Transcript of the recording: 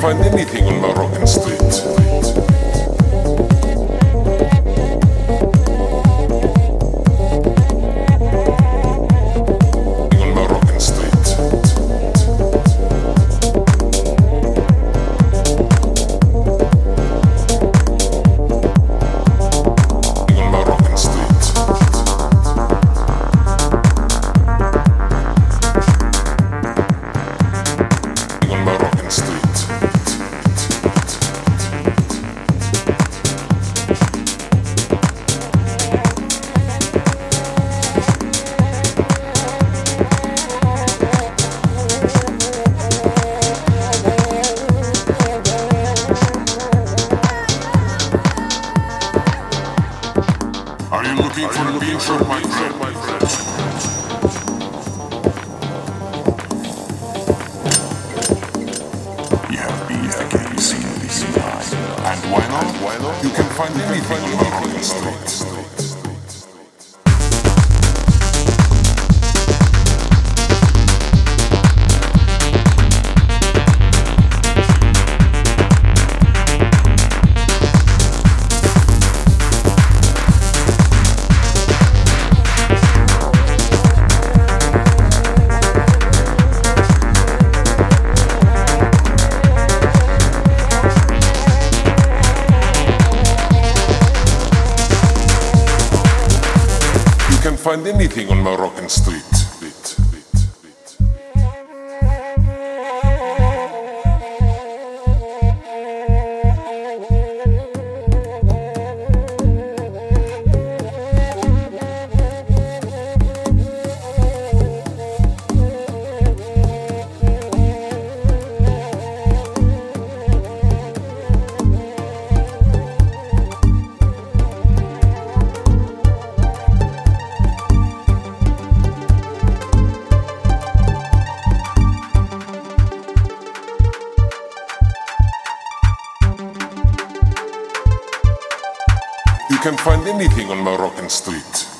find anything on Moroccan street. Looking for? You have can seen. And why not? Why not? You can find anything on Moroccan streets. Find anything on Moroccan street. You can find anything on Moroccan street.